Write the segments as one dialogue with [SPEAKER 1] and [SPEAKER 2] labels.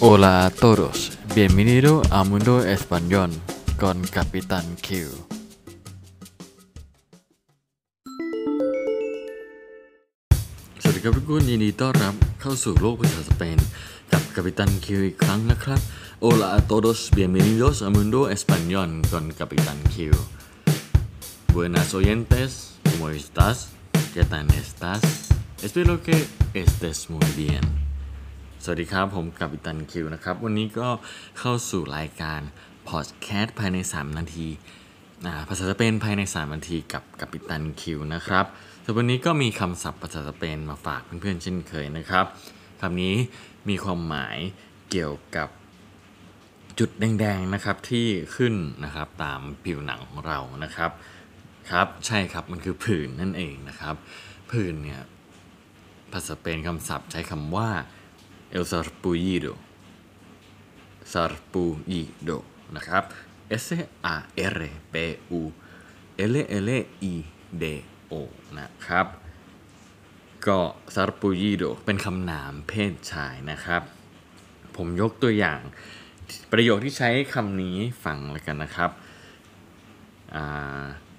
[SPEAKER 1] Hola a todos, bienvenido a Mundo Español con Capitán Q สวัสดีครับทุกคนยินดีต้อนรับเข้าสู่โลกภาษาสเปน กับกัปตันคิวอีกครั้งนะครับ Hola a todos, bienvenidos a Mundo Español con Capitán Q Buenas oyentes, ¿cómo estás? ¿Qué tal estás? Espero que estés muy bien สวัสดีครับ ผมกัปตันคิวนะครับ วันนี้ก็เข้าสู่รายการพอดแคสต์ภายใน 3 นาทีภาษาสเปนภายใน 3 นาทีกับกัปตันคิวนะครับแต่วันนี้ก็มีคำศัพท์ภาษาสเปนมาฝากเพื่อนๆเช่นเคยนะครับคำนี้มีความหมายเกี่ยวกับจุดแดงๆนะครับที่ขึ้นนะครับตามผิวหนังของเรานะครับครับใช่ครับมันคือผื่นนั่นเองนะครับ ผื่นเนี่ยภาษาสเปนคำศัพท์ใช้คำว่า el sarpullido sarpullido นะครับ S A R P U L L I D O นะครับ ก็ sarpullido เป็นคำนามเพศชายนะครับ ผมยกตัวอย่างประโยคที่ใช้คำนี้ฟังแล้วกันนะครับ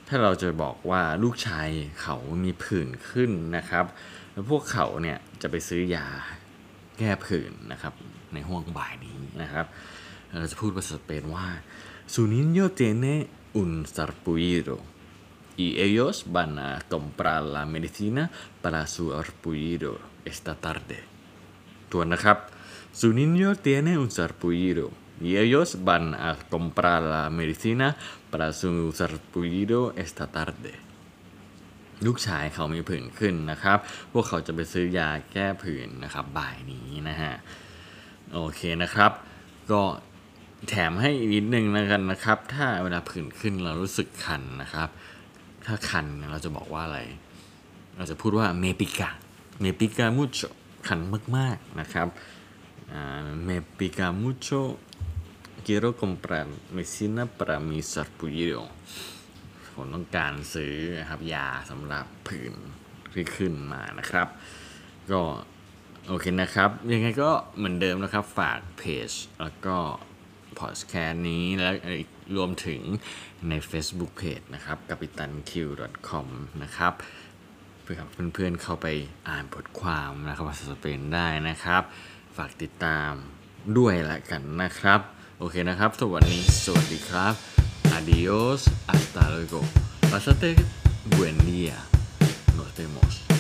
[SPEAKER 1] ถ้าเราจะบอกว่าลูกชายเขามีผื่นขึ้นนะครับ แล้วพวกเขาเนี่ยจะไปซื้อยา แก้ผื่นนะครับในห้วงบ่ายนี้นะครับ เราจะพูดภาษาสเปนว่า su niño tiene un sarpullido y ellos van a comprar la medicina para su arpullido esta tarde ตัวนะครับ su niño tiene un sarpullido y ellos van a comprar la medicina para su sarpullido esta tarde ลูกชายเขามีผื่นขึ้นนะครับ พวกเขาจะไปซื้อยาแก้ผื่นนะครับ บ่ายนี้นะฮะ โอเคนะครับ ก็แถมให้อีกนิดนึงนะกันนะครับ ถ้าเวลาผื่นขึ้นเรารู้สึกคันนะครับ ถ้าคันเราจะบอกว่าอะไร เราจะพูดว่าเมปิกา เมปิกามุโชคันมากๆนะครับเมปิกามุโช quiero comprar medicina para mi sarpullido ผมต้องการซื้อครับยาสำหรับผื่นที่ขึ้นมานะครับ ก็โอเคนะครับ ยังไงก็เหมือนเดิมนะครับ ฝากเพจแล้วก็พอดแคสต์นี้และรวมถึงใน Facebook Page นะครับ capitanq.com นะครับ เพื่อเพื่อนๆเข้าไปอ่านบทความนะครับภาษาสเปนได้นะครับ ฝากติดตามด้วยละกันนะครับ โอเคนะครับสวัสดีสวัสดีครับ adiós hasta luego. Pasate buen día. Nos vemos